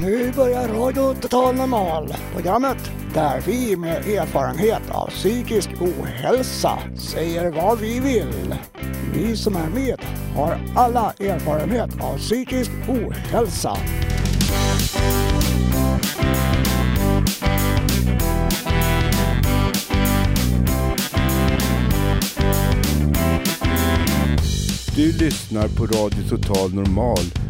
Nu börjar Radio Total Normal, programmet där vi med erfarenhet av psykisk ohälsa säger vad vi vill. Vi som är med har alla erfarenhet av psykisk ohälsa. Du lyssnar på Radio Total Normal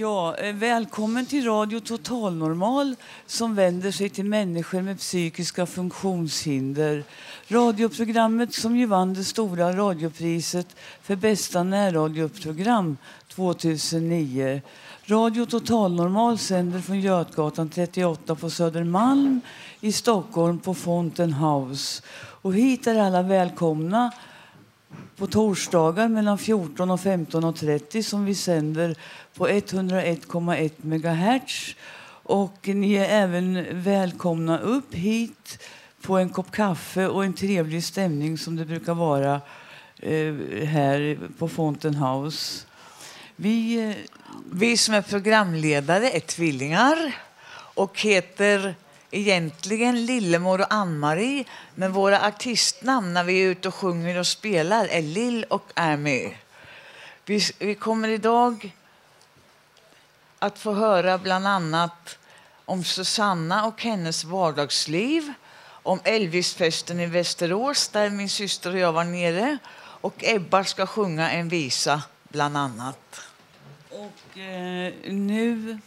Ja, eh, välkommen till Radio Total Normal som vänder sig till människor med psykiska funktionshinder. Radioprogrammet som ju vann det stora radiopriset för bästa närradioprogram 2009. Radio Total Normal sänder från Götgatan 38 på Södermalm i Stockholm på Fountain House. Och hit är alla välkomna på torsdagar mellan 14 och 15.30 som vi sänder på 101,1 MHz. Och ni är även välkomna upp hit på en kopp kaffe och en trevlig stämning som det brukar vara eh, här på Fountain House. Vi, eh, Vi som är programledare är tvillingar och heter egentligen Lillemor och Ann-Marie. Men våra artistnamn när vi är ute och sjunger och spelar är Lill och Amy. Vi, vi kommer idag att få höra bland annat om Susanna och hennes vardagsliv, om Elvisfesten i Västerås där min syster och jag var nere och Ebba ska sjunga en visa bland annat. och eh, nu,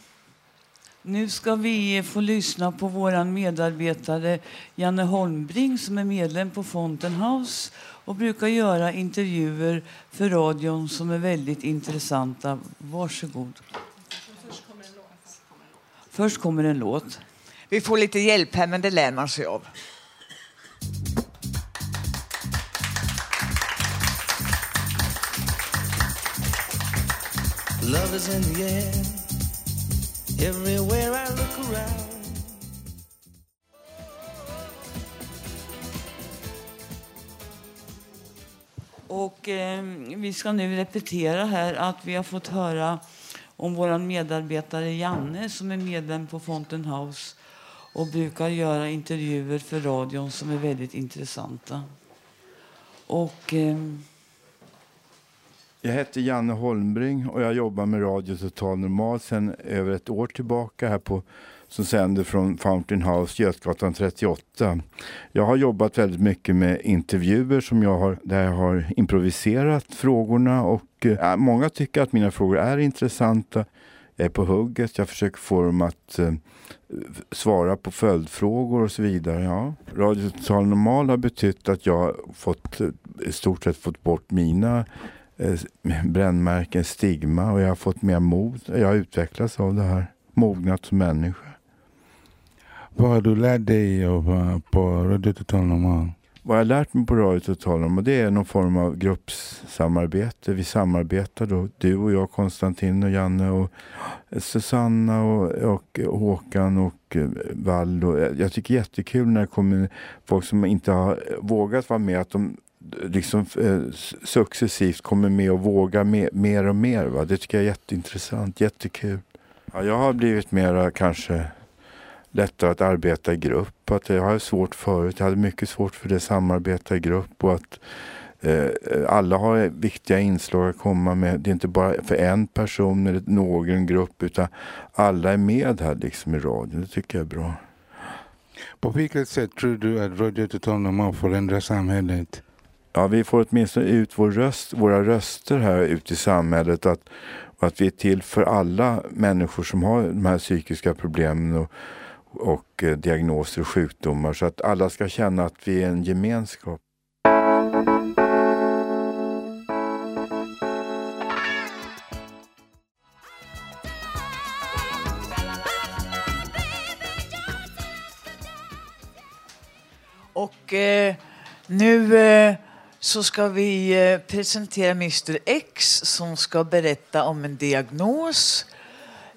nu ska vi få lyssna på vår medarbetare Janne Holmbring som är medlem på Fountain House och brukar göra intervjuer för radion som är väldigt intressanta. Varsågod. Först kommer en låt. Vi får lite hjälp här, men det lär man sig av. Love is in the air, everywhere I look around. Och eh, vi ska nu repetera här att vi har fått höra om vår medarbetare Janne som är medlem på Fountain House och brukar göra intervjuer för radion som är väldigt intressanta. Och eh, jag heter Janne Holmbring och jag jobbar med Radio Total Normal sedan över ett år tillbaka här på som sänder från Fountain House, Götgatan 38. Jag har jobbat väldigt mycket med intervjuer som jag har, där jag har improviserat frågorna och eh, många tycker att mina frågor är intressanta. Jag är på hugget, jag försöker få dem att eh, svara på följdfrågor och så vidare. Ja. Radio Total Normal har betytt att jag har fått, eh, i stort sett fått bort mina brännmärken, stigma och jag har fått mer mod. Jag har utvecklats av det här, mognat som människa. Vad har du lärt dig eh, på Radio Total Normal? Vad jag har lärt mig på Radio Total Normal det är någon form av gruppsamarbete. Vi samarbetar då, du och jag, Konstantin och Janne och Susanna och, och Håkan och eh, Wall. Och jag tycker jättekul när det kommer folk som inte har vågat vara med, att de liksom eh, successivt kommer med och vågar mer, mer och mer. Va? Det tycker jag är jätteintressant, jättekul. Ja, jag har blivit mera kanske lättare att arbeta i grupp. Att jag har svårt förut. Jag hade mycket svårt för det samarbeta i grupp och att eh, alla har viktiga inslag att komma med. Det är inte bara för en person eller någon grupp utan alla är med här liksom i radion. Det tycker jag är bra. På vilket sätt tror du att Radio Total Normal förändrar samhället? ja, vi får åtminstone ut vår röst, våra röster här ute i samhället. Att, att vi är till för alla människor som har de här psykiska problemen och, och eh, diagnoser och sjukdomar. Så att alla ska känna att vi är en gemenskap. Och eh, nu eh så ska vi eh, presentera Mr X som ska berätta om en diagnos.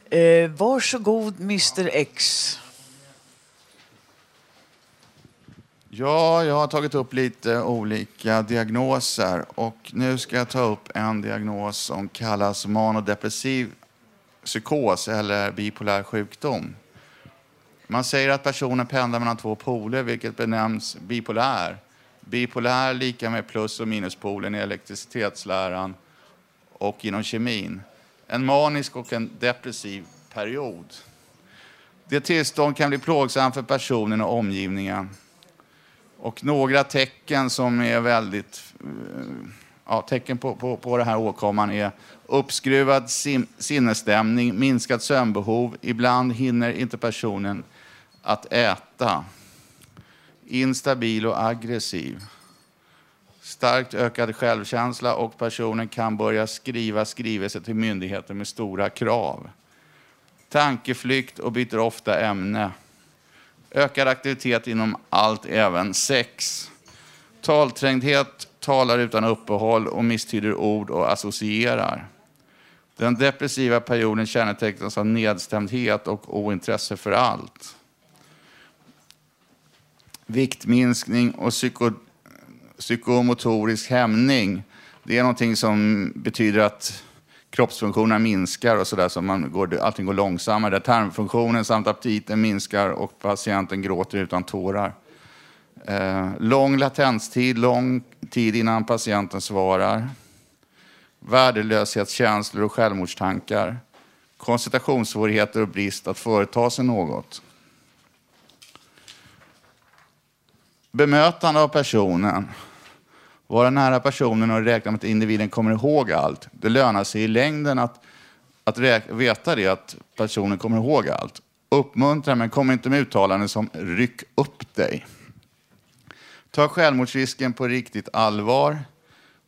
Eh, varsågod Mr X. Ja, jag har tagit upp lite olika diagnoser och nu ska jag ta upp en diagnos som kallas manodepressiv psykos eller bipolär sjukdom. Man säger att personen pendlar mellan två poler, vilket benämns bipolär. Bipolär lika med plus och minuspolen i elektricitetsläran och inom kemin. En manisk och en depressiv period. Det tillstånd kan bli plågsamt för personen och omgivningen. Och några tecken som är väldigt... Eh, ja, tecken på, på, på den här åkomman är uppskruvad sim, sinnesstämning, minskat sömnbehov. Ibland hinner inte personen att äta. Instabil och aggressiv. Starkt ökad självkänsla och personen kan börja skriva skrivelser till myndigheter med stora krav. Tankeflykt och byter ofta ämne. Ökad aktivitet inom allt, även sex. Talträngdhet, talar utan uppehåll och misstyder ord och associerar. Den depressiva perioden kännetecknas av nedstämdhet och ointresse för allt. Viktminskning och psyko, psykomotorisk hämning. Det är någonting som betyder att kroppsfunktionerna minskar och sådär, så man går, allting går långsammare. Tarmfunktionen samt aptiten minskar och patienten gråter utan tårar. Eh, lång latenstid, lång tid innan patienten svarar. Värdelöshetskänslor och självmordstankar. Koncentrationssvårigheter och brist att företa sig något. Bemötande av personen. Vara nära personen och räkna med att individen kommer ihåg allt. Det lönar sig i längden att, att veta det, att personen kommer ihåg allt. Uppmuntra, men kom inte med uttalanden som ryck upp dig. Ta självmordsrisken på riktigt allvar.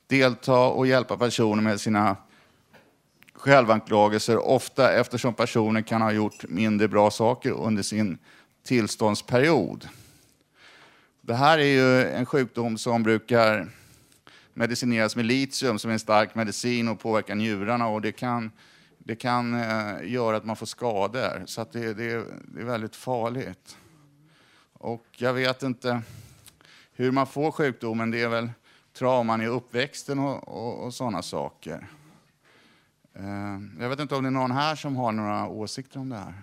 Delta och hjälpa personer med sina självanklagelser, ofta eftersom personen kan ha gjort mindre bra saker under sin tillståndsperiod. Det här är ju en sjukdom som brukar medicineras med litium som är en stark medicin och påverkar njurarna och det kan, det kan eh, göra att man får skador. Så att det, det, det är väldigt farligt. Och jag vet inte hur man får sjukdomen. Det är väl trauman i uppväxten och, och, och sådana saker. Eh, jag vet inte om det är någon här som har några åsikter om det här.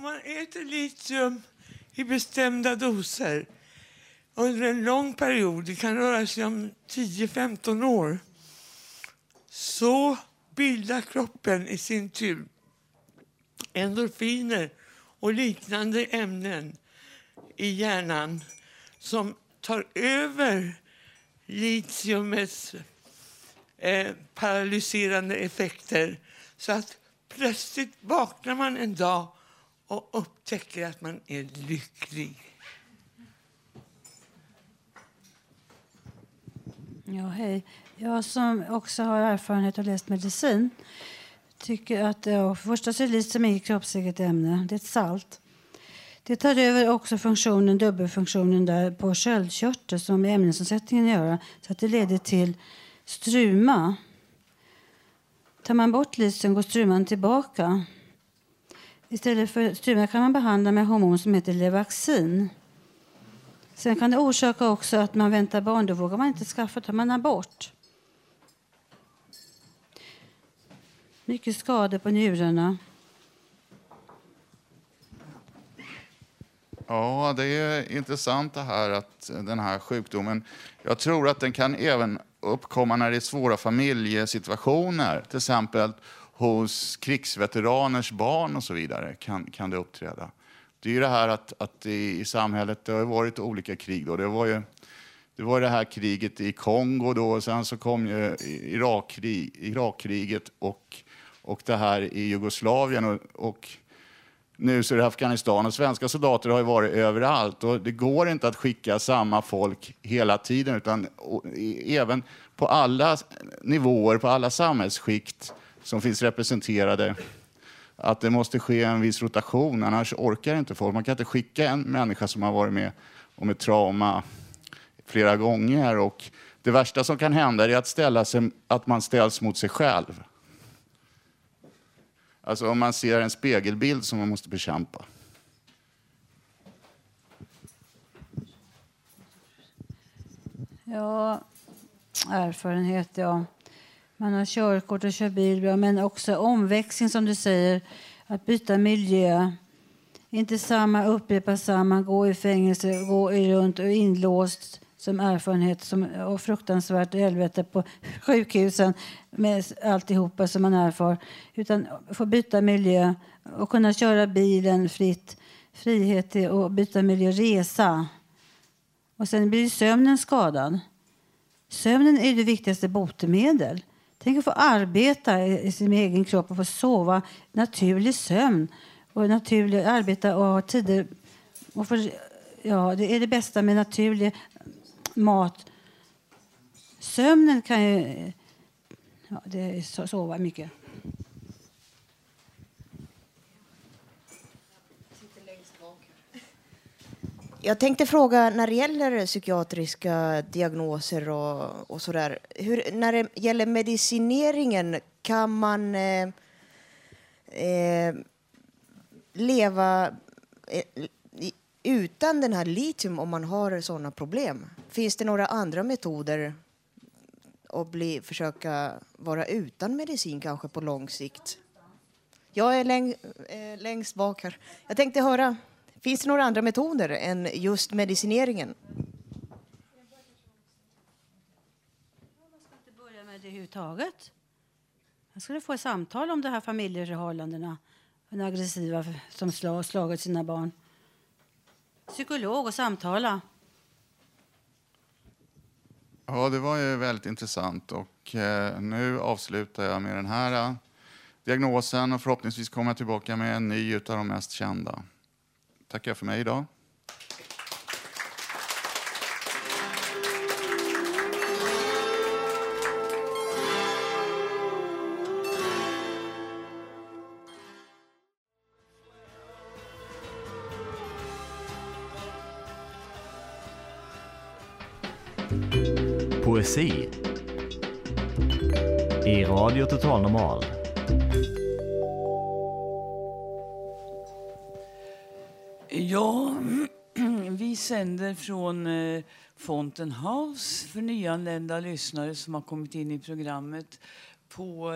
Om man äter litium i bestämda doser under en lång period, det kan röra sig om 10-15 år, så bildar kroppen i sin tur endorfiner och liknande ämnen i hjärnan som tar över litiumets eh, paralyserande effekter. Så att plötsligt vaknar man en dag och upptäcker att man är lycklig. Ja, hej. Jag som också har erfarenhet och läst medicin tycker att ja, för det första så är litium inget kroppseget ämne. Det är ett salt. Det tar över också funktionen, dubbelfunktionen där på sköldkörteln som med ämnesomsättningen att göra. Så att det leder till struma. Tar man bort litium går struman tillbaka. Istället för struma kan man behandla med hormon som heter Levaxin. Sen kan det orsaka också att man väntar barn. Då vågar man inte skaffa, tar man abort. Mycket skador på njurarna. Ja, det är intressant det här att den här sjukdomen, jag tror att den kan även uppkomma när det är svåra familjesituationer, till exempel hos krigsveteraners barn och så vidare kan, kan det uppträda. Det är ju det här att, att i, i samhället, det har ju varit olika krig då. Det var ju det, var det här kriget i Kongo då, och sen så kom ju Irakkrig, Irakkriget och, och det här i Jugoslavien och, och nu så är det Afghanistan och svenska soldater har ju varit överallt och det går inte att skicka samma folk hela tiden utan och, i- även på alla nivåer, på alla samhällsskikt som finns representerade. Att det måste ske en viss rotation, annars orkar inte folk. Man kan inte skicka en människa som har varit med om ett trauma flera gånger. Och det värsta som kan hända är att, ställa sig, att man ställs mot sig själv. Alltså om man ser en spegelbild som man måste bekämpa. Ja, erfarenhet, ja. Man har körkort och kör bil bra, men också omväxling som du säger. Att byta miljö. Inte samma, upprepa samma, gå i fängelse, gå runt och inlåst som erfarenhet som, och fruktansvärt helvete på sjukhusen med alltihopa som man erfar. Utan få byta miljö och kunna köra bilen fritt. Frihet till att byta miljö, resa. Och sen blir sömnen skadad. Sömnen är det viktigaste botemedel. Tänk att få arbeta i sin egen kropp och få sova naturlig sömn och naturlig arbeta och ha tider. Och för, ja, det är det bästa med naturlig mat. Sömnen kan ju... Ja, det är sova mycket. Jag tänkte fråga när det gäller psykiatriska diagnoser och, och sådär. när det gäller medicineringen, kan man eh, eh, leva eh, utan den här litium om man har sådana problem? Finns det några andra metoder att bli, försöka vara utan medicin kanske på lång sikt? Jag är läng, eh, längst bak här. Jag tänkte höra Finns det några andra metoder än just medicineringen? Jag ska inte börja med det överhuvudtaget. Jag skulle få ett samtal om de här familjeförhållandena. Den aggressiva som slag, slagit sina barn. Psykolog och samtala. Ja, det var ju väldigt intressant. Och eh, nu avslutar jag med den här eh, diagnosen och förhoppningsvis kommer jag tillbaka med en ny utav de mest kända tackar för mig idag. Poesi i Radio Total Normal Ja, vi sänder från Fonten Fountain House för nyanlända lyssnare som har kommit in i programmet på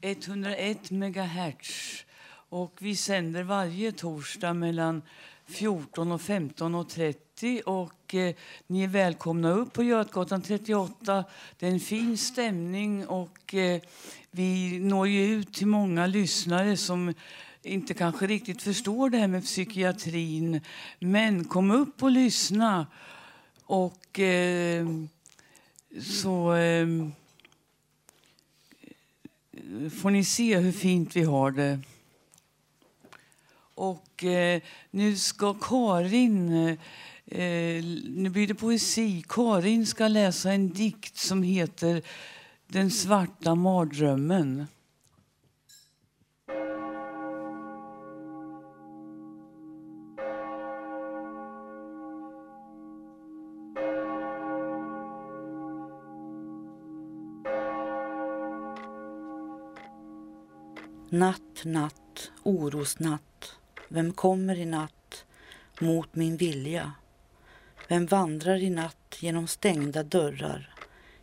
eh, 101 megahertz. Och vi sänder varje torsdag mellan 14 och 15.30 och eh, ni är välkomna upp på Götgatan 38. Det är en fin stämning och eh, vi når ju ut till många lyssnare som inte kanske riktigt förstår det här med psykiatrin. Men kom upp och lyssna. Och eh, så eh, får ni se hur fint vi har det. Och eh, nu ska Karin, eh, eh nu blir det poesi. Karin ska läsa en dikt som heter Den svarta mardrömmen. Natt, natt, orosnatt. Vem kommer i natt mot min vilja? Vem vandrar i natt genom stängda dörrar,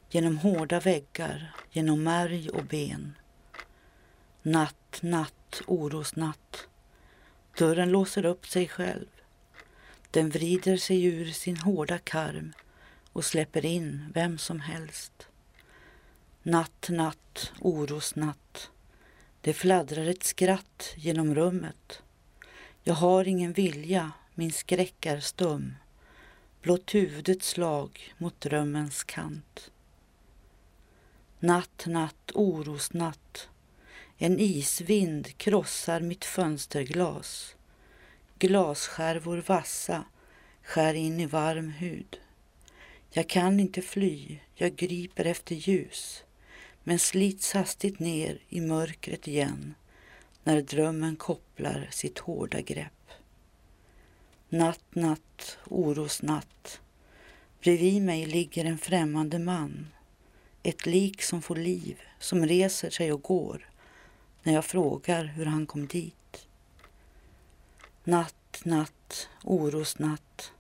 genom hårda väggar, genom märg och ben? Natt, natt, orosnatt. Dörren låser upp sig själv. Den vrider sig ur sin hårda karm och släpper in vem som helst. Natt, natt, orosnatt. Det fladdrar ett skratt genom rummet. Jag har ingen vilja, min skräck är stum. Blott huvudets slag mot drömmens kant. Natt, natt, orosnatt. En isvind krossar mitt fönsterglas. Glasskärvor vassa skär in i varm hud. Jag kan inte fly, jag griper efter ljus men slits hastigt ner i mörkret igen när drömmen kopplar sitt hårda grepp. Natt, natt, orosnatt. Bredvid mig ligger en främmande man. Ett lik som får liv, som reser sig och går när jag frågar hur han kom dit. Natt, natt, orosnatt.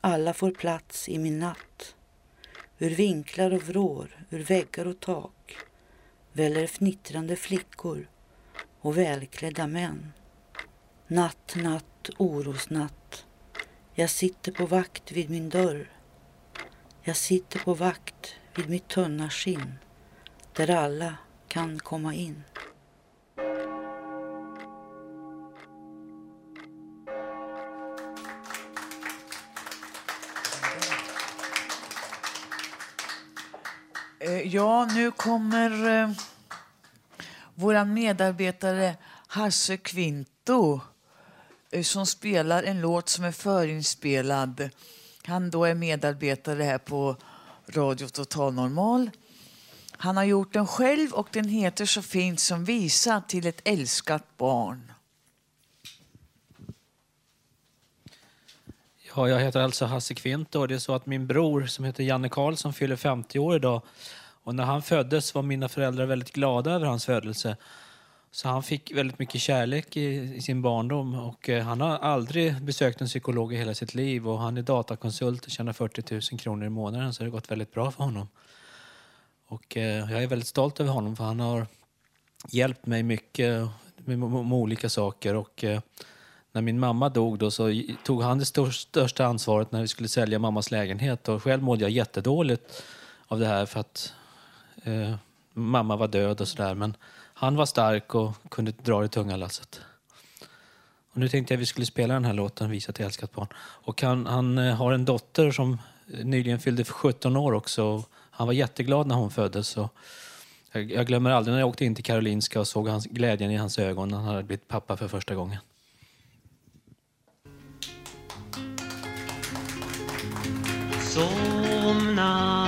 Alla får plats i min natt. Ur vinklar och vrår, ur väggar och tak väller fnittrande flickor och välklädda män. Natt, natt, orosnatt. Jag sitter på vakt vid min dörr. Jag sitter på vakt vid mitt tunna skinn där alla kan komma in. Ja, nu kommer eh, vår medarbetare Hasse Kvinto eh, som spelar en låt som är förinspelad. Han då är medarbetare här på Radio Total Normal. Han har gjort den själv och den heter så fint som Visa till ett älskat barn. Ja, jag heter alltså Hasse Kvinto och det är så att min bror som heter Janne Karlsson fyller 50 år idag. Och när han föddes var mina föräldrar väldigt glada över hans födelse. Så han fick väldigt mycket kärlek i, i sin barndom och eh, han har aldrig besökt en psykolog i hela sitt liv och han är datakonsult och tjänar 40 000 kronor i månaden så det har gått väldigt bra för honom. Och eh, jag är väldigt stolt över honom för han har hjälpt mig mycket med, med, med olika saker och eh, när min mamma dog då så tog han det stor, största ansvaret när vi skulle sälja mammas lägenhet. Och själv mådde jag jättedåligt av det här för att eh, mamma var död och sådär. Men han var stark och kunde dra det tunga lasset. Och nu tänkte jag att vi skulle spela den här låten, Visa till älskat barn. Och han, han eh, har en dotter som eh, nyligen fyllde 17 år också. Han var jätteglad när hon föddes. Och jag, jag glömmer aldrig när jag åkte in till Karolinska och såg hans, glädjen i hans ögon när han hade blivit pappa för första gången. Somna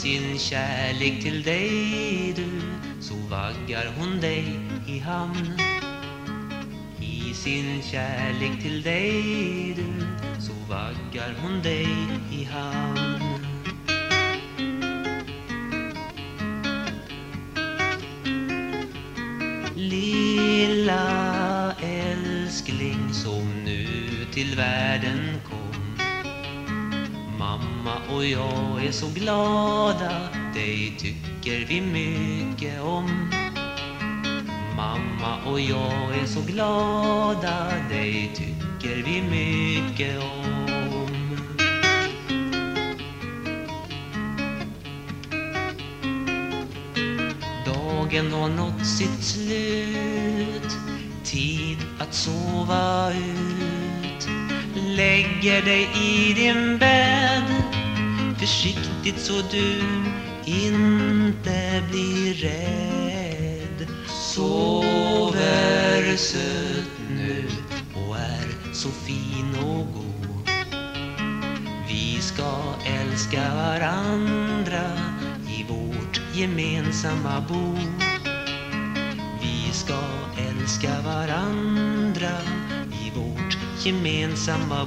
sin kärlek till dig du, så vaggar hon dig i hamn. I sin kärlek till dig du, så vaggar hon dig i hamn. Lilla älskling som nu till världen kom Mamma och jag är så glada Dig tycker vi mycket om. Mamma och jag är så glada Dig tycker vi mycket om. Dagen har nått sitt slut Tid att sova ut. Lägger dig i din bädd. Försiktigt så du inte blir rädd. Sover sött nu och är så fin och god. Vi ska älska varandra i vårt gemensamma bo. Vi ska älska varandra vårt gemensamma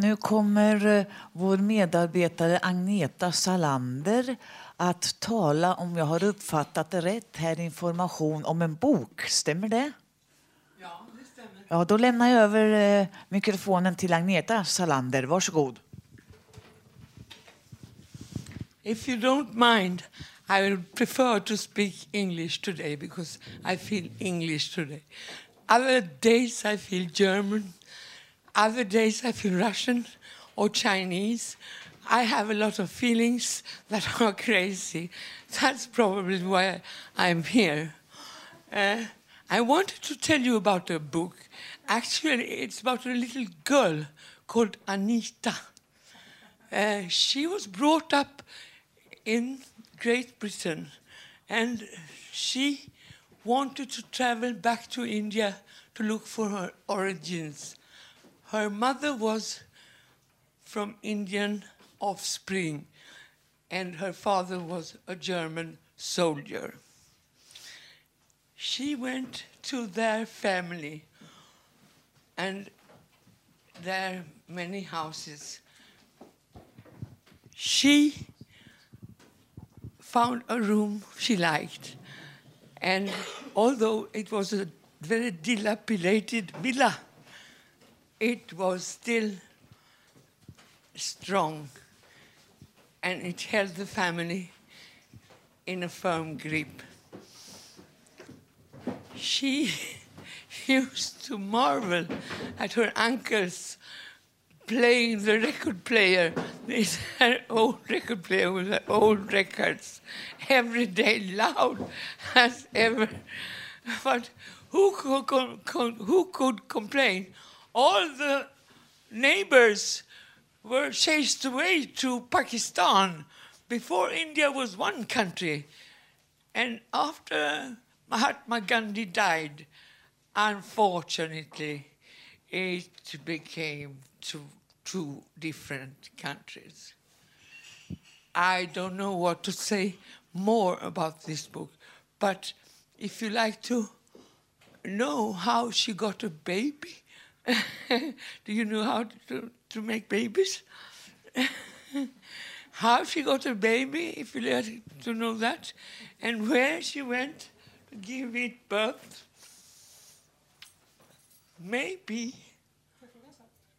nu kommer eh, vår medarbetare Agneta Salander att tala, om jag har uppfattat det rätt, här information om en bok. Stämmer det? Ja, det stämmer. Ja, då lämnar jag över eh, mikrofonen till Agneta Salander. Varsågod. If you don't mind, I would prefer to speak English today because I feel English today. Other days I feel German. Other days I feel Russian or Chinese. I have a lot of feelings that are crazy. That's probably why I'm here. Uh, I wanted to tell you about a book. Actually, it's about a little girl called Anita. Uh, she was brought up in Great Britain and she wanted to travel back to India to look for her origins. Her mother was from Indian offspring, and her father was a German soldier. She went to their family, and their many houses. She found a room she liked, and although it was a very dilapidated villa, it was still strong and it held the family in a firm grip. She used to marvel at her uncles playing the record player, this old record player with the old records, every day loud as ever. But who could, who could complain? All the neighbors were chased away to Pakistan before India was one country. And after Mahatma Gandhi died, unfortunately, it became two, two different countries. I don't know what to say more about this book, but if you like to know how she got a baby, do you know how to, to make babies? how she got a baby, if you like to know that, and where she went to give it birth. Maybe.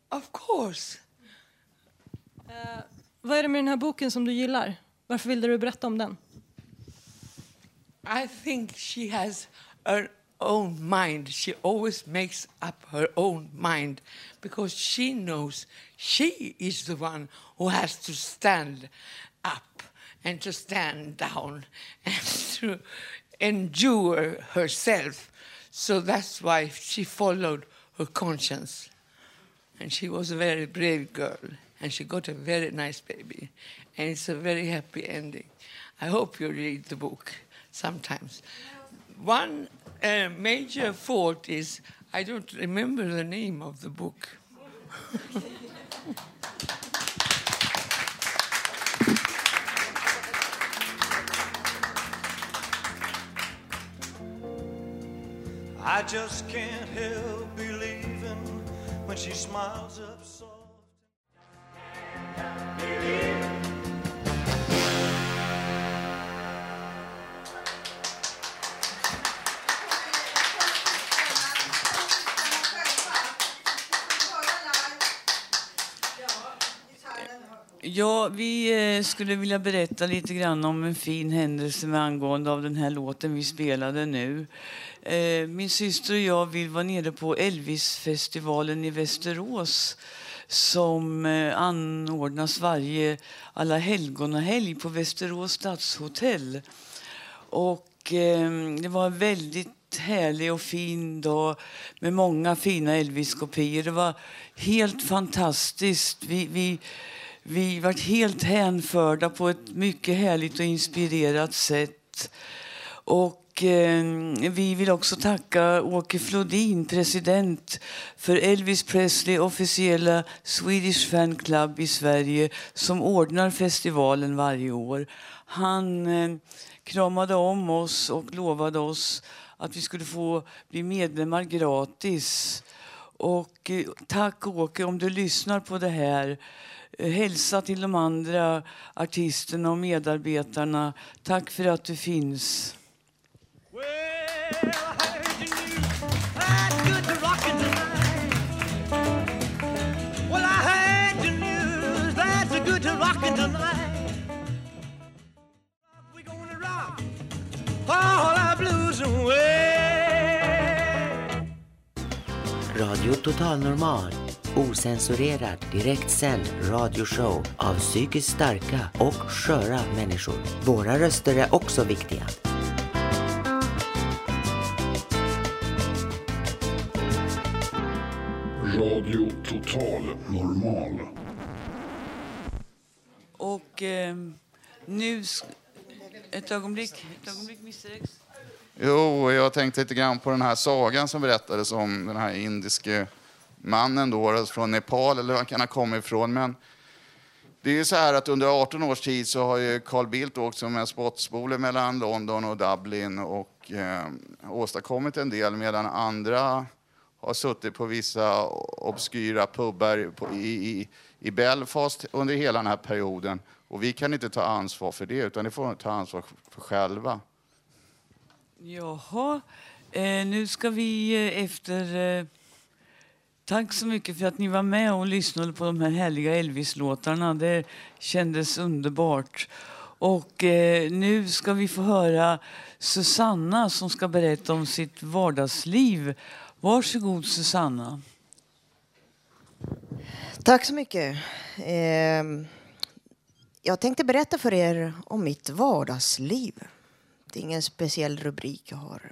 Of course. Eh, vad är det med den här boken som du gillar? Varför ville du berätta om den? I think she has her own mind. She always makes up her own mind because she knows she is the one who has to stand up and to stand down and to endure herself. So that's why she followed her conscience. And she was a very brave girl and she got a very nice baby. And it's a very happy ending. I hope you read the book sometimes. One uh, major fault is I don't remember the name of the book. I just can't help believing when she smiles up soft. Ja, vi eh, skulle vilja berätta lite grann om en fin händelse med angående av den här låten vi spelade nu. Eh, min syster och jag vi var nere på Elvisfestivalen i Västerås som eh, anordnas varje alla helgonahelg på Västerås stadshotell. Och det var en väldigt härlig och fin dag med många fina Elvis-kopior. Det var helt fantastiskt. Vi, vi, vi var helt hänförda på ett mycket härligt och inspirerat sätt. Och eh, vi vill också tacka Åke Flodin, president för Elvis Presley officiella Swedish Fan Club i Sverige som ordnar festivalen varje år. Han eh, kramade om oss och lovade oss att vi skulle få bli medlemmar gratis. Och eh, tack Åke om du lyssnar på det här. Eh, hälsa till de andra artisterna och medarbetarna. Tack för att du finns. Radio Total Normal osensurerad, direktsänd radioshow av psykiskt starka och sköra människor. Våra röster är också viktiga. Radio Total Normal. Och eh, nu... Ett ögonblick, ett ögonblick, Mr X. Jo, jag tänkte lite grann på den här sagan som berättades om den här indiske mannen då, alltså från Nepal, eller var han kan ha kommit ifrån. Men det är ju så här att under 18 års tid så har ju Carl Bildt åkt som en spottspole mellan London och Dublin och eh, åstadkommit en del medan andra har suttit på vissa obskyra pubbar på, i, i, i Belfast under hela den här perioden. Och vi kan inte ta ansvar för det, utan det får de ta ansvar för själva. Jaha, eh, nu ska vi eh, efter... Eh, Tack så mycket för att ni var med och lyssnade på de här härliga Elvis-låtarna. Det kändes underbart. Och eh, nu ska vi få höra Susanna som ska berätta om sitt vardagsliv. Varsågod Susanna. Tack så mycket. Eh, jag tänkte berätta för er om mitt vardagsliv. Det är ingen speciell rubrik jag har.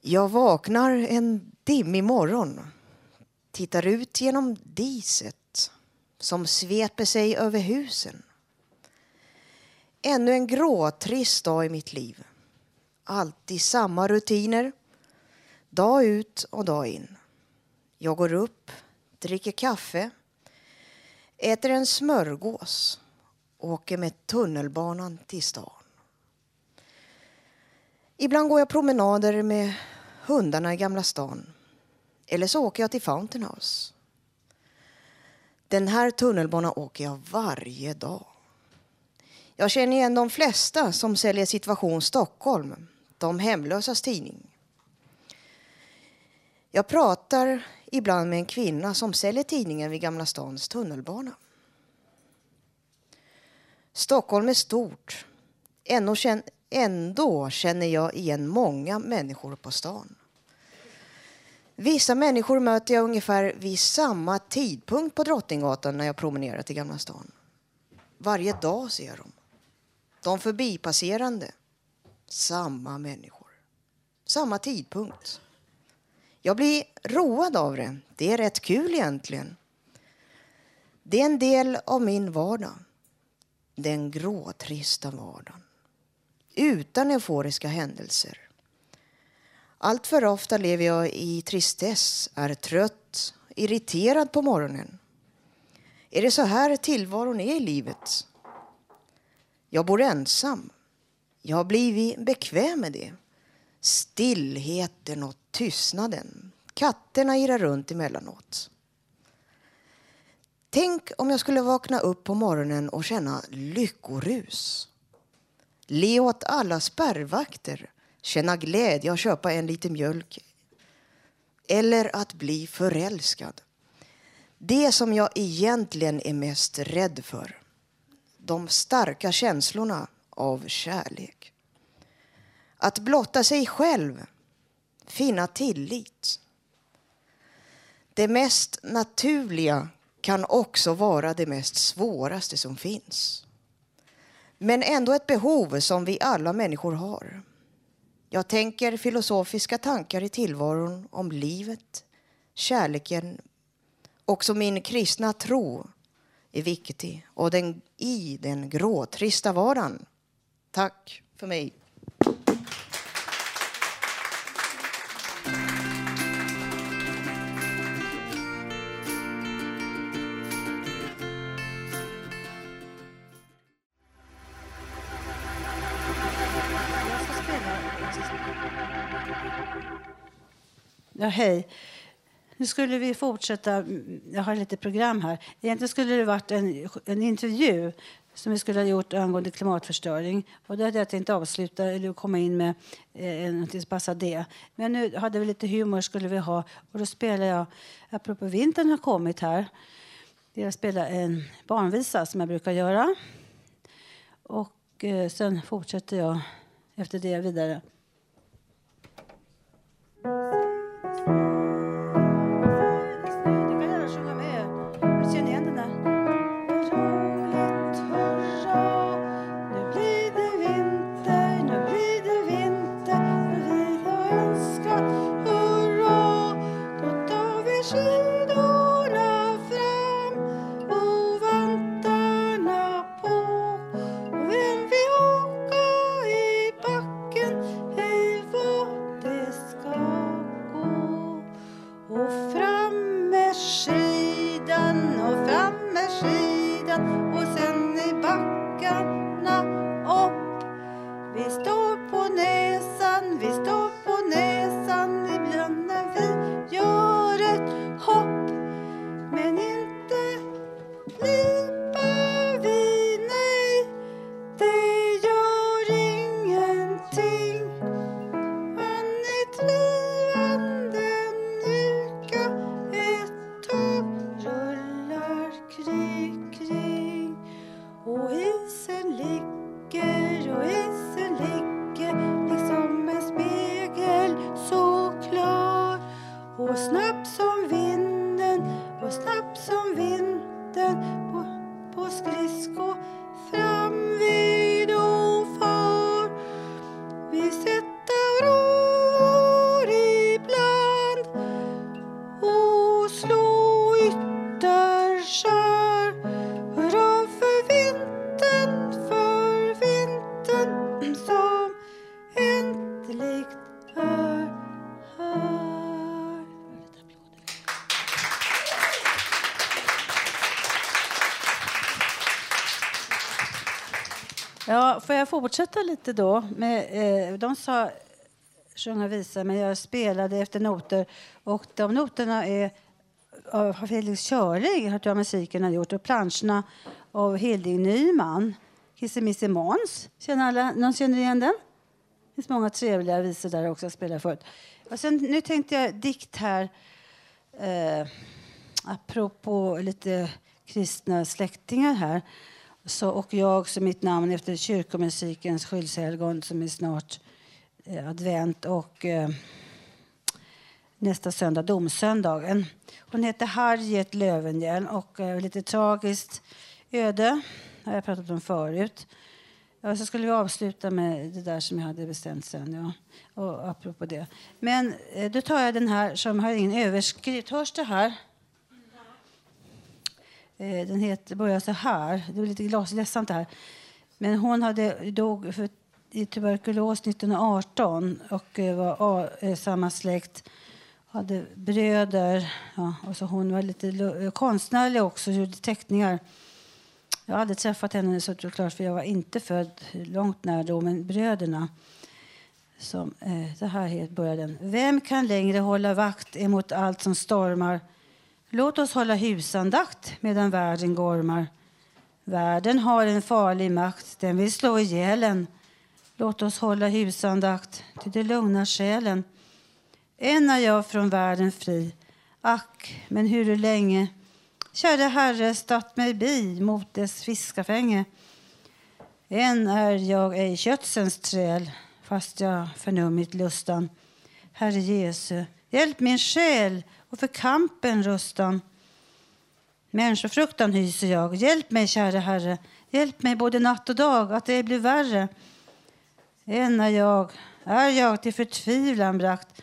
Jag vaknar en dimmig morgon. Tittar ut genom diset som sveper sig över husen. Ännu en gråtrist dag i mitt liv. Alltid samma rutiner. Dag ut och dag in. Jag går upp, dricker kaffe, äter en smörgås och åker med tunnelbanan till stan. Ibland går jag promenader med hundarna i Gamla stan. Eller så åker jag till Fountain House. Den här tunnelbanan åker jag varje dag. Jag känner igen de flesta som säljer Situation Stockholm, de hemlösas tidning. Jag pratar ibland med en kvinna som säljer tidningen vid Gamla stans tunnelbana. Stockholm är stort. Ändå känner, jag igen många människor på stan. Vissa människor möter jag ungefär vid samma tidpunkt på Drottninggatan när jag promenerar till Gamla stan. Varje dag ser jag dem. De förbipasserande. Samma människor. Samma tidpunkt. Jag blir road av det. Det är rätt kul egentligen. Det är en del av min vardag. Den gråtrista vardagen. Utan euforiska händelser. Allt för ofta lever jag i tristess, är trött, irriterad på morgonen. Är det så här tillvaron är i livet? Jag bor ensam. Jag har blivit bekväm med det. Stillheten och tystnaden. Katterna irrar runt emellanåt. Tänk om jag skulle vakna upp på morgonen och känna lyckorus. Le åt alla spärrvakter, känna glädje och köpa en liter mjölk. Eller att bli förälskad. Det som jag egentligen är mest rädd för. De starka känslorna av kärlek. Att blotta sig själv, finna tillit. Det mest naturliga kan också vara det mest svåraste som finns. Men ändå ett behov som vi alla människor har. Jag tänker filosofiska tankar i tillvaron om livet, kärleken. Också min kristna tro är viktig och den, i den gråtrista vardagen. Tack för mig. Hej. Nu skulle vi fortsätta. Jag har lite program här. Egentligen skulle det varit en, en intervju som vi skulle ha gjort angående klimatförstöring. Och då hade jag tänkt avsluta eller komma in med eh, någonting som passar det. Men nu hade vi lite humor skulle vi ha. Och då spelar jag, apropå vintern har kommit här. Jag spelar en barnvisa som jag brukar göra. Och eh, sen fortsätter jag efter det vidare. Fortsätta lite då? Med, eh, de sa sjunga visa, men jag spelade efter noter. Och de noterna är av Felix Körling, hört jag musiken har gjort. Och planscherna av Hilding Nyman. Kissemisse Måns, känner alla? Någon känner igen den? Det finns många trevliga visor där också, jag spelade förut. Och sen, nu tänkte jag dikt här. Eh, apropå lite kristna släktingar här. Så, och jag som mitt namn efter kyrkomusikens skyldshelgon som är snart eh, advent och eh, nästa söndag domsöndagen. Hon heter Harriet Lövenhjelm och eh, lite tragiskt öde. Det har jag pratat om förut. Ja, så skulle vi avsluta med det där som jag hade bestämt sen. Ja. Och apropå det. Men eh, då tar jag den här som har ingen överskrift. Hörs det här? Eh, den heter, börjar så här. Det är lite glasledsamt det här. Men hon hade, dog för, i tuberkulos 1918 och eh, var av eh, samma släkt. Hade bröder. Ja, och så hon var lite konstnärlig också, gjorde teckningar. Jag har aldrig träffat henne så klart för jag var inte född långt när. då, men bröderna. Som, eh, det här börjar den. Vem kan längre hålla vakt emot allt som stormar? Låt oss hålla husandakt medan världen gormar. Världen har en farlig makt, den vill slå ihjäl en. Låt oss hålla husandakt, till det lugnar själen. Än är jag från världen fri, ack, men hur länge? Käre Herre, statt mig bi mot dess fiskafänge. Än är jag ej kötsens träl, fast jag förnummit lustan. Herre Jesu, hjälp min själ och för kampen rustan. Människofruktan hyser jag. Hjälp mig, käre Herre. Hjälp mig både natt och dag, att det blir värre. Än är jag, är jag till förtvivlan bragt.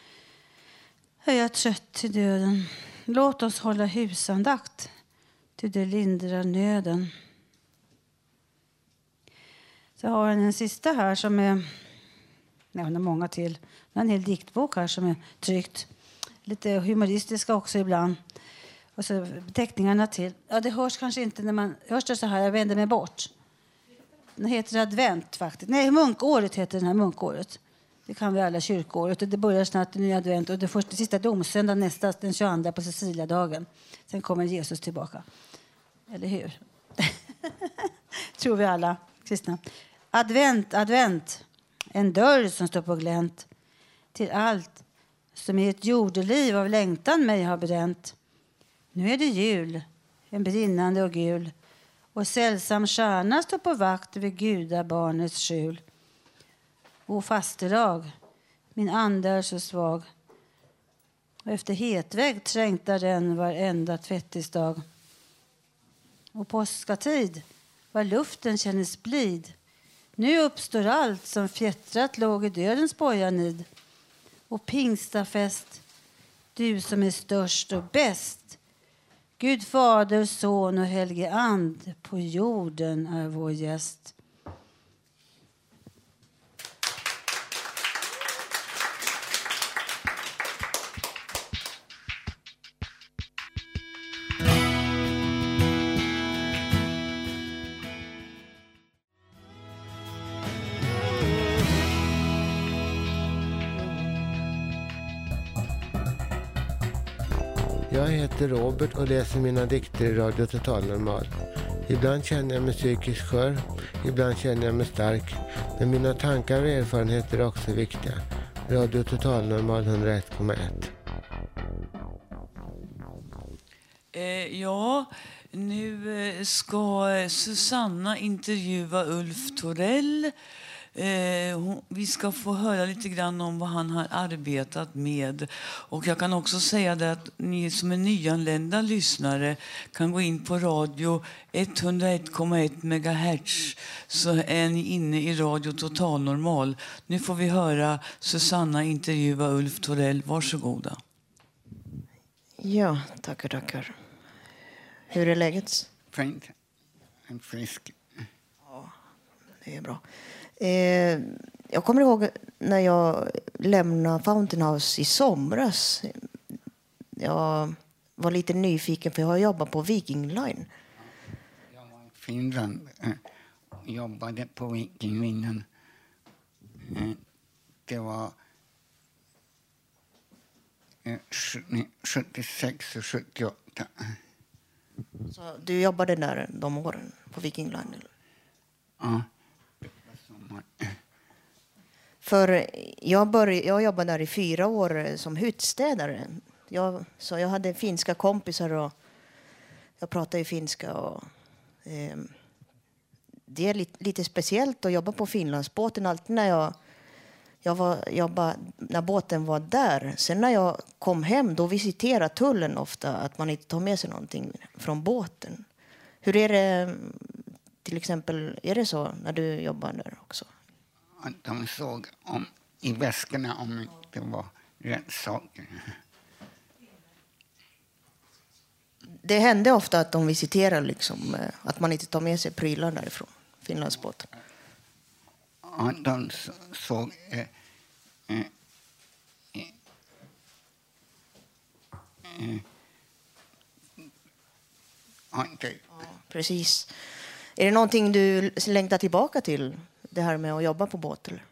Är jag trött till döden. Låt oss hålla husandakt, till det lindrar nöden. Så har han en sista här som är... Nej, hon har många till. Hon har en hel diktbok här som är tryckt. Lite humoristiska också ibland. Och så teckningarna till. Ja, det hörs kanske inte när man... Hörs det så här? Jag vänder mig bort. Den heter Advent faktiskt. Nej, munkåret heter den här munkåret. Det kan vi alla kyrkoåret. Och det börjar snart den nya advent och det första sista domsöndagen, nästa den 22 på Ceciliadagen. Sen kommer Jesus tillbaka. Eller hur? Tror vi alla kristna. Advent, advent. En dörr som står på glänt till allt som i ett jordeliv av längtan mig har bränt. Nu är det jul, en brinnande och gul och sällsam stjärna står på vakt vid gudabarnets skjul. O fastedag, min ande är så svag och efter hetvägg trängtar den varenda tvättisdag. Och påskatid, var luften kännes blid. Nu uppstår allt som fjättrat låg i dödens bojanid och pingstafest. Du som är störst och bäst. Gud Fader, Son och Helige And på jorden är vår gäst. Heter Robert och läser mina dikter i Radio Total Normal. Ibland känner jag mig psykiskt skör, ibland känner jag mig stark. Men mina tankar och erfarenheter är också viktiga. Radio Total Normal 101,1. Eh, ja, nu eh, ska eh, Susanna intervjua Ulf Torell. Eh, vi ska få höra lite grann om vad han har arbetat med. Och jag kan också säga det att ni som är nyanlända lyssnare kan gå in på radio 101,1 MHz så är ni inne i Radio Total Normal. Nu får vi höra Susanna intervjua Ulf Torell. Varsågoda. Ja, tackar, tackar. Hur är läget? Fint. En frisk. Det är bra. Eh, jag kommer ihåg när jag lämnade Fountain House i somras. Jag var lite nyfiken för jag har jobbat på Viking Line. Finland. eh, Jobbade på Viking innan. Eh, Det var eh, sju- 76 och 78. Så du jobbade där de åren på Viking Line? Eller? Ja. För jag, började, jag jobbade där i fyra år som hyttstädare. Jag, så jag hade finska kompisar och jag pratade ju finska. Och, eh, det är lite, lite speciellt att jobba på Finlandsbåten. Alltid när jag, jag var, jobbade, när båten var där. Sen när jag kom hem då visiterade tullen ofta att man inte tar med sig någonting från båten. Hur är det till exempel, är det så när du jobbar där också? Att de såg om, i väskorna om det var rätt saker. Det hände ofta att de visiterar, liksom, eh, att man inte tar med sig prylar därifrån, Finlandsbåten. Ja, de såg... Eh, eh, eh, eh, ja, Precis. Är det någonting du längtar tillbaka till, det här med att jobba på båt? Eller?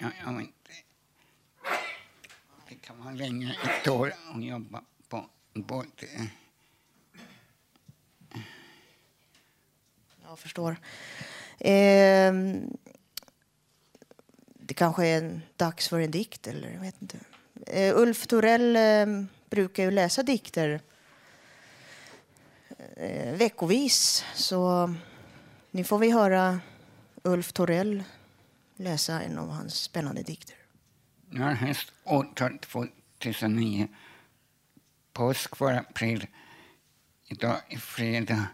ja, jag vet inte. Det kan vara länge, ett år, att jobba på båt. eh. Jag förstår. Ehm, det kanske är dags för en dikt, eller jag vet inte. Eh, Ulf Torell eh, brukar ju läsa dikter eh, veckovis, så nu får vi höra Ulf Torell läsa en av hans spännande dikter. Nu har höst årtal 2009. Påsk var april. Idag är fredag.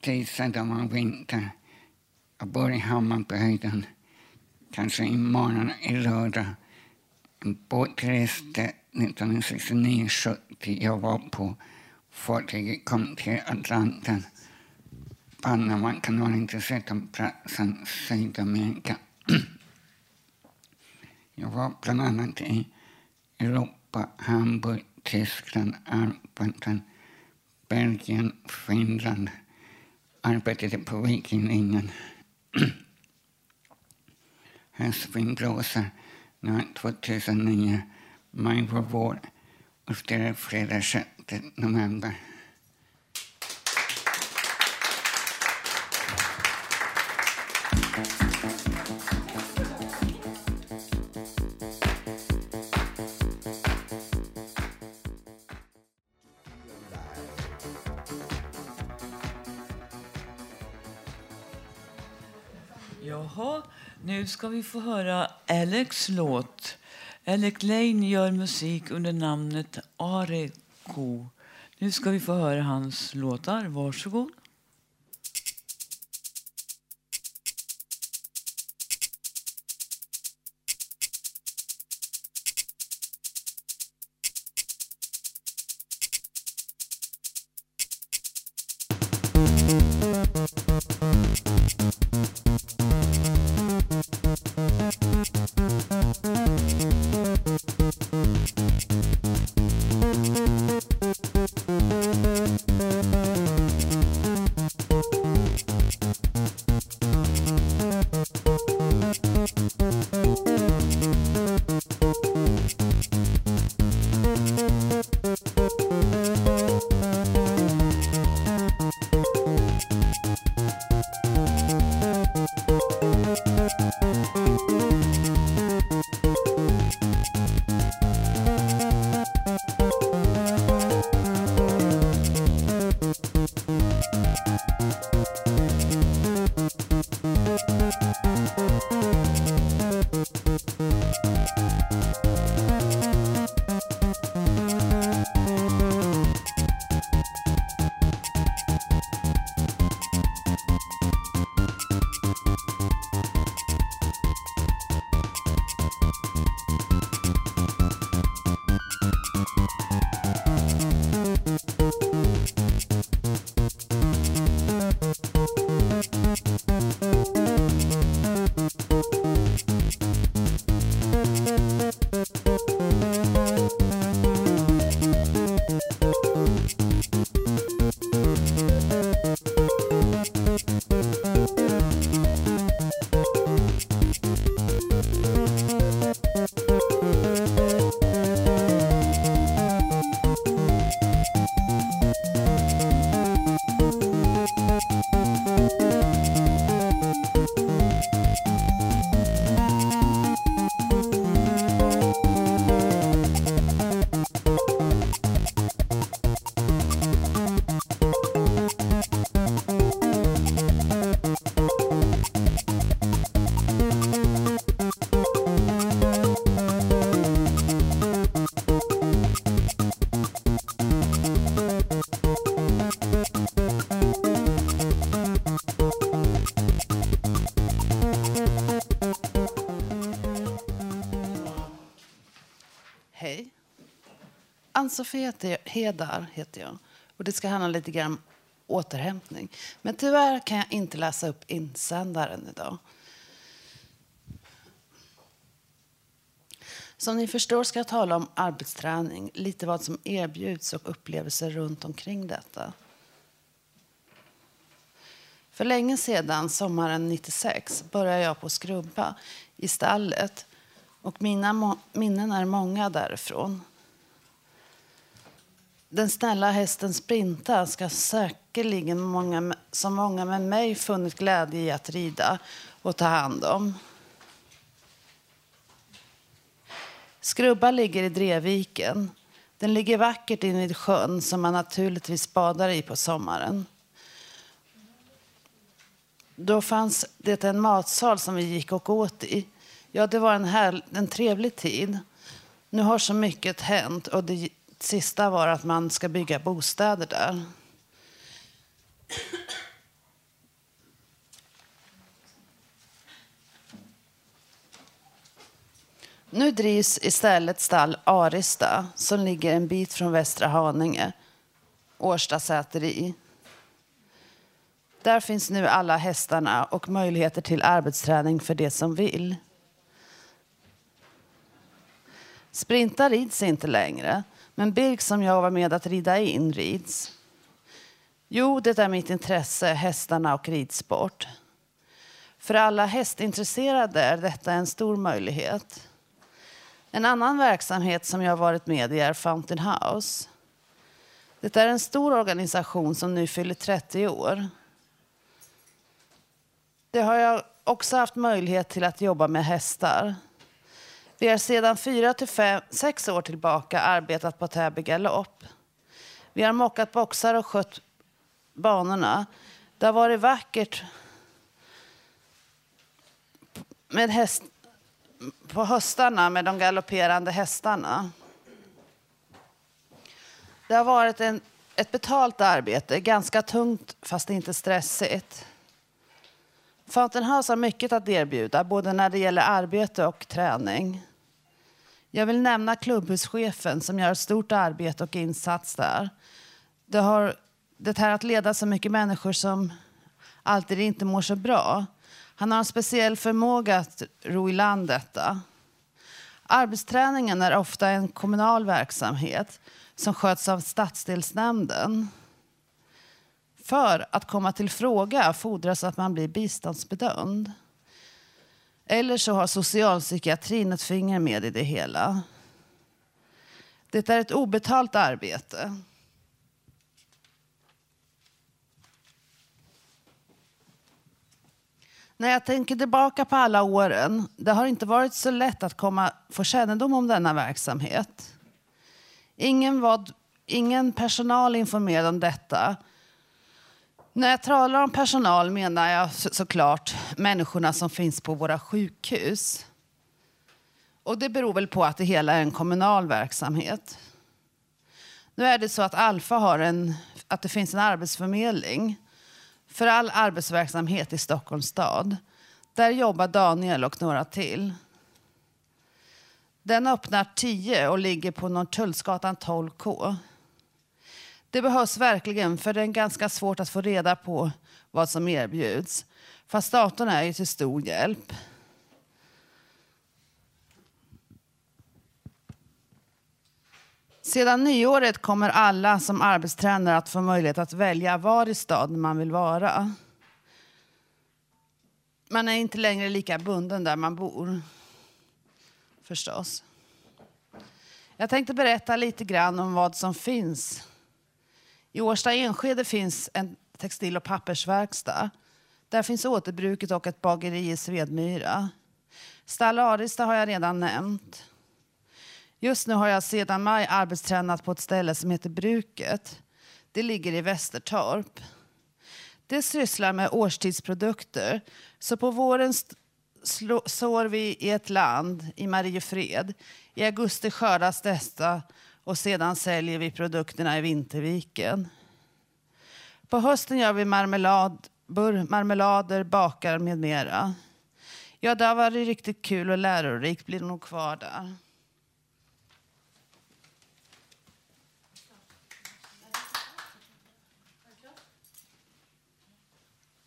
Tisdag var vinter. Jag bor i Hammarbyhöjden. Kanske imorgon är lördag. En båt 1969-70. Jag var på fartyget kom till Atlanten. Panamakanalen till södra platsen Sydamerika. Jag var bland annat i Europa, Hamburg, Tyskland, Alperna, Belgien, Finland. Arbetade på Vikinglinjen. Höstvind blåser. Nu är 2009. Maj var vår. Och det är fredag 6 november. Jaha, nu ska vi få höra Alex låt. Alec Lane gör musik under namnet nu ska vi få höra hans låtar. Varsågod. Ann-Sofie heter- Hedar heter jag. Och det ska handla lite grann om återhämtning. Men tyvärr kan jag inte läsa upp insändaren idag. Som ni förstår ska jag tala om arbetsträning, lite vad som erbjuds och upplevelser runt omkring detta. För länge sedan, sommaren 96, började jag på skrubba i stallet och mina minnen är många därifrån. Den snälla hästen Sprinta ska säkerligen många, som många med mig funnit glädje i att rida och ta hand om. Skrubba ligger i Dreviken. Den ligger vackert invid sjön som man naturligtvis badar i på sommaren. Då fanns det en matsal som vi gick och åt i. Ja, det var en, här, en trevlig tid. Nu har så mycket hänt och det sista var att man ska bygga bostäder där. Nu drivs istället stall Arista som ligger en bit från Västra Haninge, Årsta säteri. Där finns nu alla hästarna och möjligheter till arbetsträning för de som vill. Sprinta rids inte längre, men Birk som jag var med att rida in rids. Jo, det är mitt intresse, hästarna och ridsport. För alla hästintresserade är detta en stor möjlighet. En annan verksamhet som jag har varit med i är Fountain House. Det är en stor organisation som nu fyller 30 år. Det har jag också haft möjlighet till att jobba med hästar. Vi har sedan fyra till fem, sex år tillbaka arbetat på Täby galopp. Vi har mockat boxar och skött banorna. Det har varit vackert med häst, på höstarna med de galopperande hästarna. Det har varit en, ett betalt arbete, ganska tungt fast inte stressigt. Fountain House har mycket att erbjuda, både när det gäller arbete och träning. Jag vill nämna klubbhuschefen som gör ett stort arbete och insats där. Det, har, det här att leda så mycket människor som alltid inte mår så bra. Han har en speciell förmåga att ro i land detta. Arbetsträningen är ofta en kommunal verksamhet som sköts av stadsdelsnämnden. För att komma till fråga fordras att man blir biståndsbedömd. Eller så har socialpsykiatrin ett finger med i det hela. Det är ett obetalt arbete. När jag tänker tillbaka på alla åren, det har inte varit så lätt att komma, få kännedom om denna verksamhet. Ingen, var, ingen personal informerad om detta. När jag talar om personal menar jag så- såklart människorna som finns på våra sjukhus. Och det beror väl på att det hela är en kommunal verksamhet. Nu är det så att Alfa har en, att det finns en arbetsförmedling för all arbetsverksamhet i Stockholms stad. Där jobbar Daniel och några till. Den öppnar 10 och ligger på Norrtullsgatan 12K. Det behövs verkligen för det är ganska svårt att få reda på vad som erbjuds. Fast datorn är ju till stor hjälp. Sedan nyåret kommer alla som arbetstränare att få möjlighet att välja var i staden man vill vara. Man är inte längre lika bunden där man bor. Förstås. Jag tänkte berätta lite grann om vad som finns. I Årsta Enskede finns en textil och pappersverkstad. Där finns återbruket och ett bageri i Svedmyra. Stall Arista har jag redan nämnt. Just nu har jag sedan maj arbetstränat på ett ställe som heter Bruket. Det ligger i Västertorp. Det sysslar med årstidsprodukter. Så på våren sår vi i ett land, i Mariefred. I augusti skördas dessa och sedan säljer vi produkterna i Vinterviken. På hösten gör vi marmelad, burr, marmelader, bakar med mera. Ja, det har varit riktigt kul och lärorikt. Blir nog kvar där.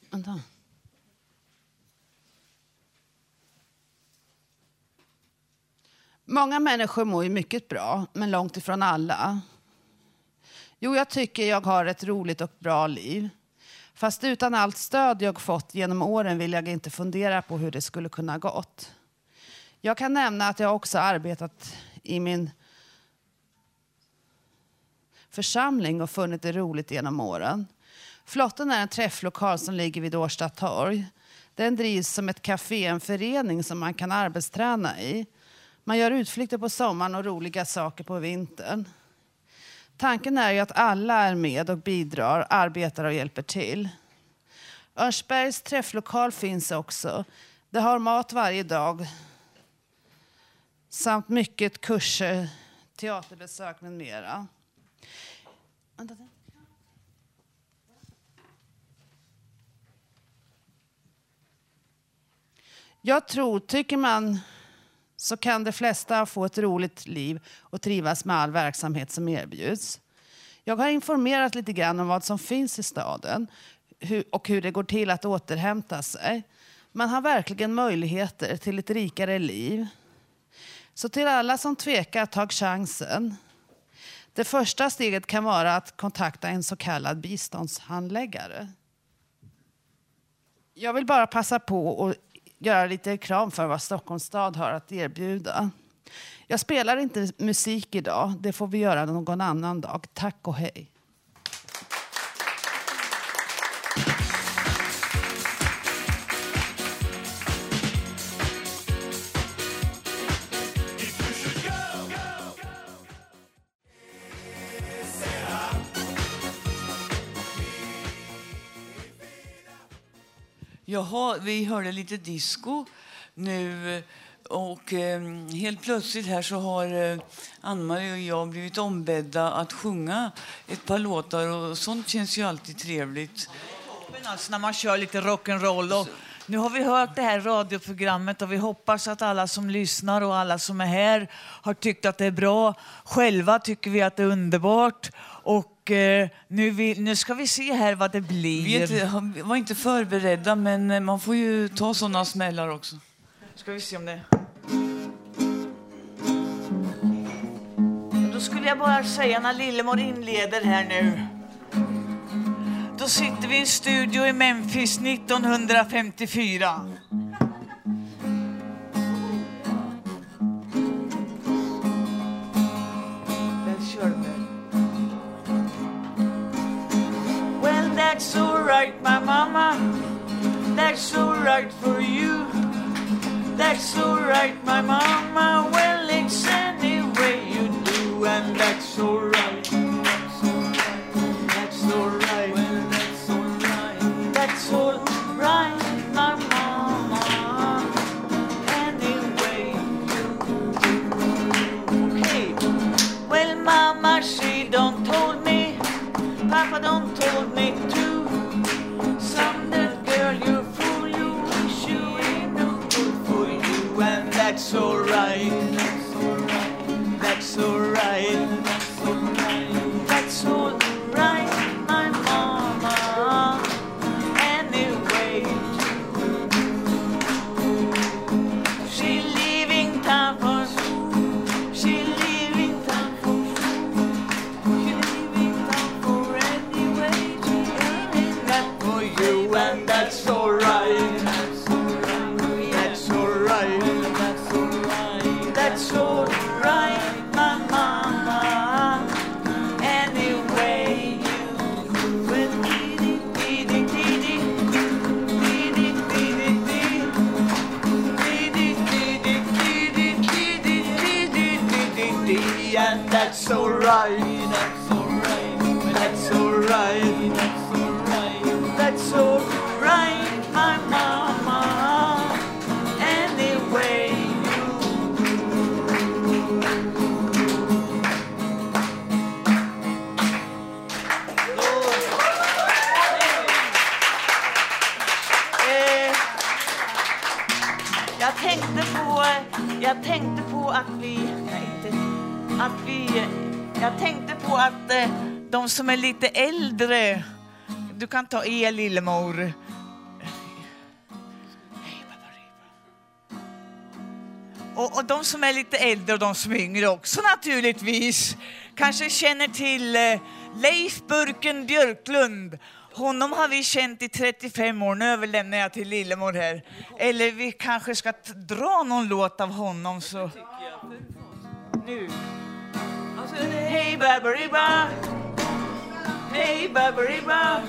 Vänta. Många människor mår ju mycket bra, men långt ifrån alla. Jo, jag tycker jag har ett roligt och bra liv. Fast utan allt stöd jag fått genom åren vill jag inte fundera på hur det skulle kunna gått. Jag kan nämna att jag också arbetat i min församling och funnit det roligt genom åren. Flotten är en träfflokal som ligger vid Årsta torg. Den drivs som ett café, en förening som man kan arbetsträna i. Man gör utflykter på sommaren och roliga saker på vintern. Tanken är ju att alla är med och bidrar, arbetar och hjälper till. Örnsbergs träfflokal finns också. Det har mat varje dag samt mycket kurser, teaterbesök med mera. Jag tror, tycker man så kan de flesta få ett roligt liv och trivas med all verksamhet som erbjuds. Jag har informerat lite grann om vad som finns i staden och hur det går till att återhämta sig. Man har verkligen möjligheter till ett rikare liv. Så till alla som tvekar, tag chansen. Det första steget kan vara att kontakta en så kallad biståndshandläggare. Jag vill bara passa på att göra lite reklam för vad Stockholms stad har att erbjuda. Jag spelar inte musik idag, det får vi göra någon annan dag. Tack och hej. Jaha, vi hörde lite disco nu och eh, helt plötsligt här så har eh, Ann-Marie och jag blivit ombedda att sjunga ett par låtar och sånt känns ju alltid trevligt. Men alltså när man kör lite rock'n'roll. Och nu har vi hört det här radioprogrammet och vi hoppas att alla som lyssnar och alla som är här har tyckt att det är bra. Själva tycker vi att det är underbart. Och eh, nu, vi, nu ska vi se här vad det blir. Vi inte, var inte förberedda men eh, man får ju ta såna smällar också. Ska vi se om det... Då skulle jag bara säga när Lillemor inleder här nu. Då sitter vi i en studio i Memphis 1954. That's alright, my mama. That's alright for you. That's alright, my mama. Well, it's any way you do, and that's alright. That's alright. That's alright. Mama, she don't told me. Papa don't told me to. That's alright. That's alright. som är lite äldre. Du kan ta E lillemor. Och, och de som är lite äldre och de som är yngre också naturligtvis kanske känner till eh, Leif Burken Björklund. Honom har vi känt i 35 år. Nu överlämnar jag till Lillemor här. Eller vi kanske ska dra någon låt av honom. så... Nu. Alltså, hej Baberiba! Hej Baberiba!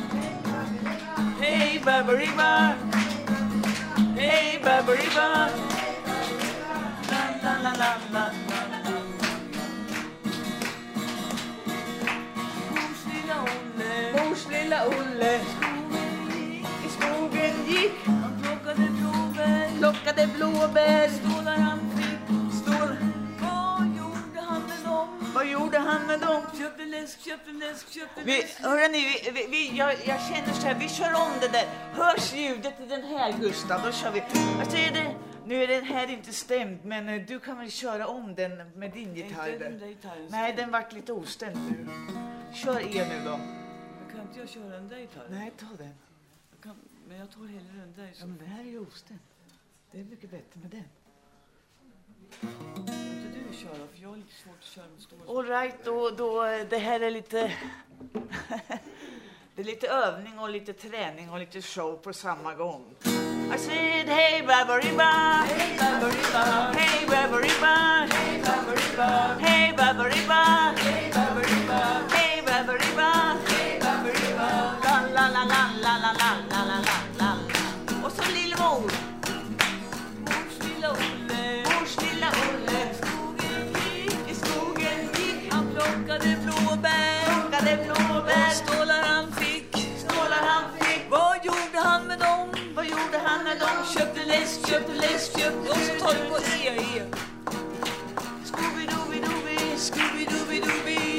Hey, Baberiba! Hey, Baberiba! La, la, la, la, la. Mors lilla Olle, mors lilla Olle I skogen gick Han plockade blåbär, plockade blåbär Vi, hörrni, vi, vi, vi, jag, jag känner så här, vi kör om det där. Hörs ljudet i den här Gustav, då kör vi. Jag säger det, nu är den här inte stämd, men eh, du kan väl köra om den med din gitarr? Inte den där gitarren Nej, den vart lite ostämd nu. Kör E nu då. Men Kan inte jag köra den där gitarren? Nej, ta den. Jag kan, men jag tar hellre den där. Ja, men det här är ju ostämd. Det är mycket bättre med den. Du köra? För jag har lite svårt att köra med stora All right, då, då, det här är lite... det är lite övning och lite träning och lite show på samma gång. I said hey baberiba, hey baberiba, hey baberiba, hey baberiba, hey baberiba, hey baberiba, hey baberiba, hey la la la la la la la la blåbär, plockade. Stålar han fick, stålar han fick. Vad gjorde han med dem? Vad gjorde han med dem? Köpte läsk, köpte läsk, köpte... Och så tar du på E, E. Scooby-Dooby-Dooby, Scooby-Dooby-Dooby.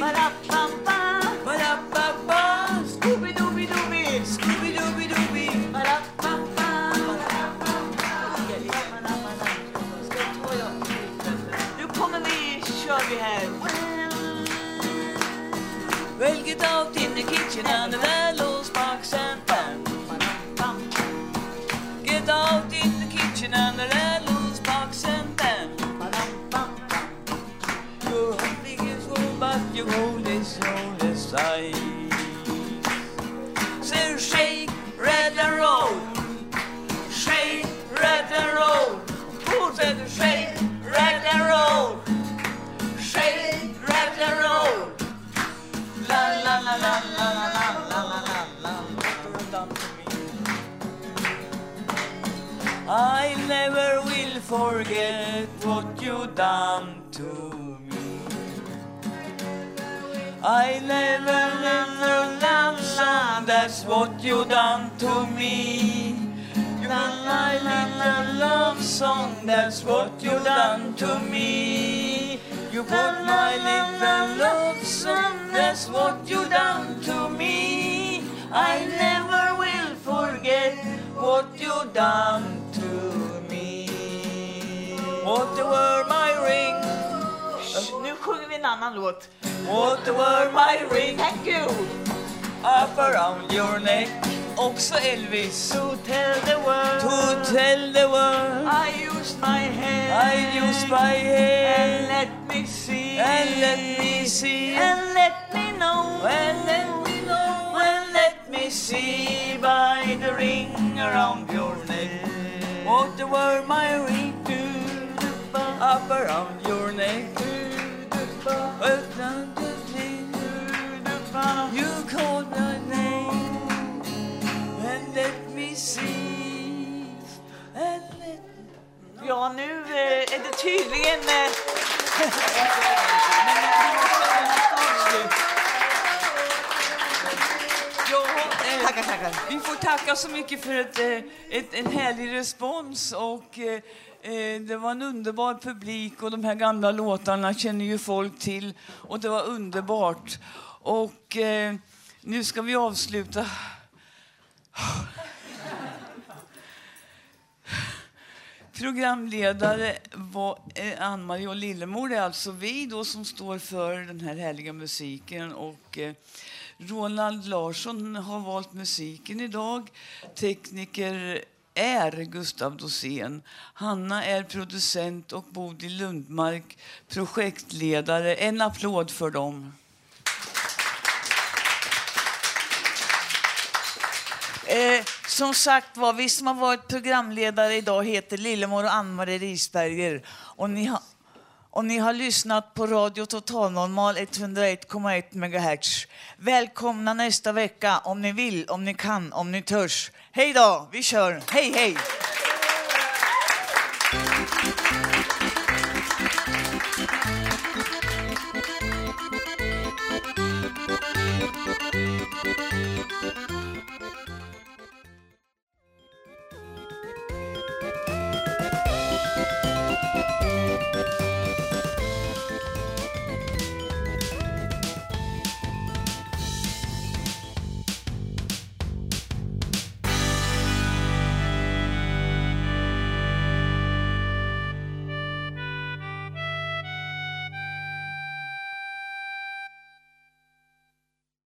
Kitchen and the bellows box and pan. Get out in the kitchen and the forget what you done to me. I never, never son, that's what you done to me. La la la la love song, that's what you done to me. You put my little love song, that's what you done to me. I never will forget what you done to me. What were my ring? Nu sjunger vi en annan låt. What were my ring? Thank you! Up around your neck. Också Elvis. To tell the world. To tell the world. I used my hand. I used my hand. And let me see. And let me see. And let me know. And let me know. And let me see by the ring around your neck. What were my ring to? Up around your neck. Well, down to You called my name. And let me see. And let Ja, nu eh, är det tydligen... Tackar, tackar. Vi får tacka så mycket för ett, eh, ett, en härlig respons. Och, eh, eh, det var en underbar publik och de här gamla låtarna känner ju folk till. Och det var underbart. Och eh, nu ska vi avsluta. Programledare var eh, Ann-Marie och Lillemor. Det är alltså vi då som står för den här härliga musiken. Och eh, Roland Larsson har valt musiken idag. Tekniker är Gustav Dosén. Hanna är producent och Bodil Lundmark projektledare. En applåd för dem. Eh, som sagt var, vi som har varit programledare idag heter Lillemor och Ann-Marie Risberger. Och ni, har, och ni har lyssnat på Radio Total Normal 101,1 MHz. Välkomna nästa vecka om ni vill, om ni kan, om ni törs. Hej då, vi kör. Hej, hej!